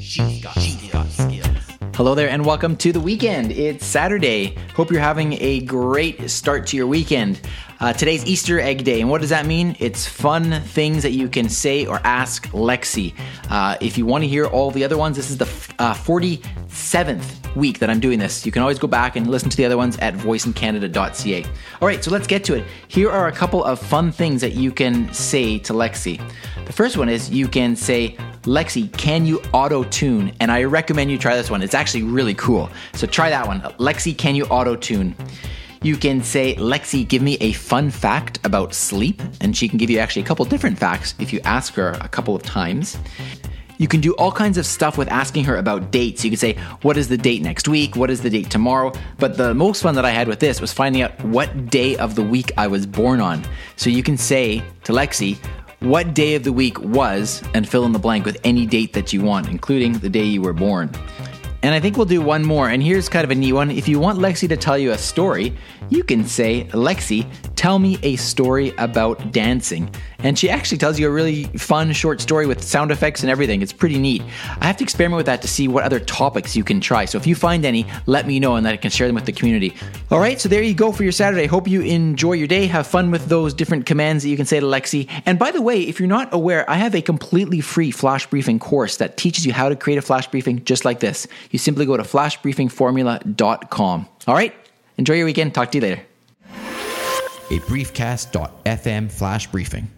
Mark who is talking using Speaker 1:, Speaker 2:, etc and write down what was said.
Speaker 1: She's got, she's got skills.
Speaker 2: Hello there, and welcome to the weekend. It's Saturday. Hope you're having a great start to your weekend. Uh, today's Easter Egg Day, and what does that mean? It's fun things that you can say or ask Lexi. Uh, if you want to hear all the other ones, this is the uh, 47th week that I'm doing this. You can always go back and listen to the other ones at voiceincanada.ca. All right, so let's get to it. Here are a couple of fun things that you can say to Lexi. The first one is you can say, Lexi, can you auto tune? And I recommend you try this one. It's actually really cool. So try that one. Lexi, can you auto tune? You can say, Lexi, give me a fun fact about sleep. And she can give you actually a couple different facts if you ask her a couple of times. You can do all kinds of stuff with asking her about dates. You can say, What is the date next week? What is the date tomorrow? But the most fun that I had with this was finding out what day of the week I was born on. So you can say to Lexi, what day of the week was, and fill in the blank with any date that you want, including the day you were born. And I think we'll do one more, and here's kind of a neat one. If you want Lexi to tell you a story, you can say, Lexi, tell me a story about dancing. And she actually tells you a really fun short story with sound effects and everything. It's pretty neat. I have to experiment with that to see what other topics you can try. So if you find any, let me know and that I can share them with the community. All right, so there you go for your Saturday. Hope you enjoy your day. Have fun with those different commands that you can say to Lexi. And by the way, if you're not aware, I have a completely free flash briefing course that teaches you how to create a flash briefing just like this. You simply go to flashbriefingformula.com. All right, enjoy your weekend. Talk to you later.
Speaker 1: A briefcast.fm flash briefing.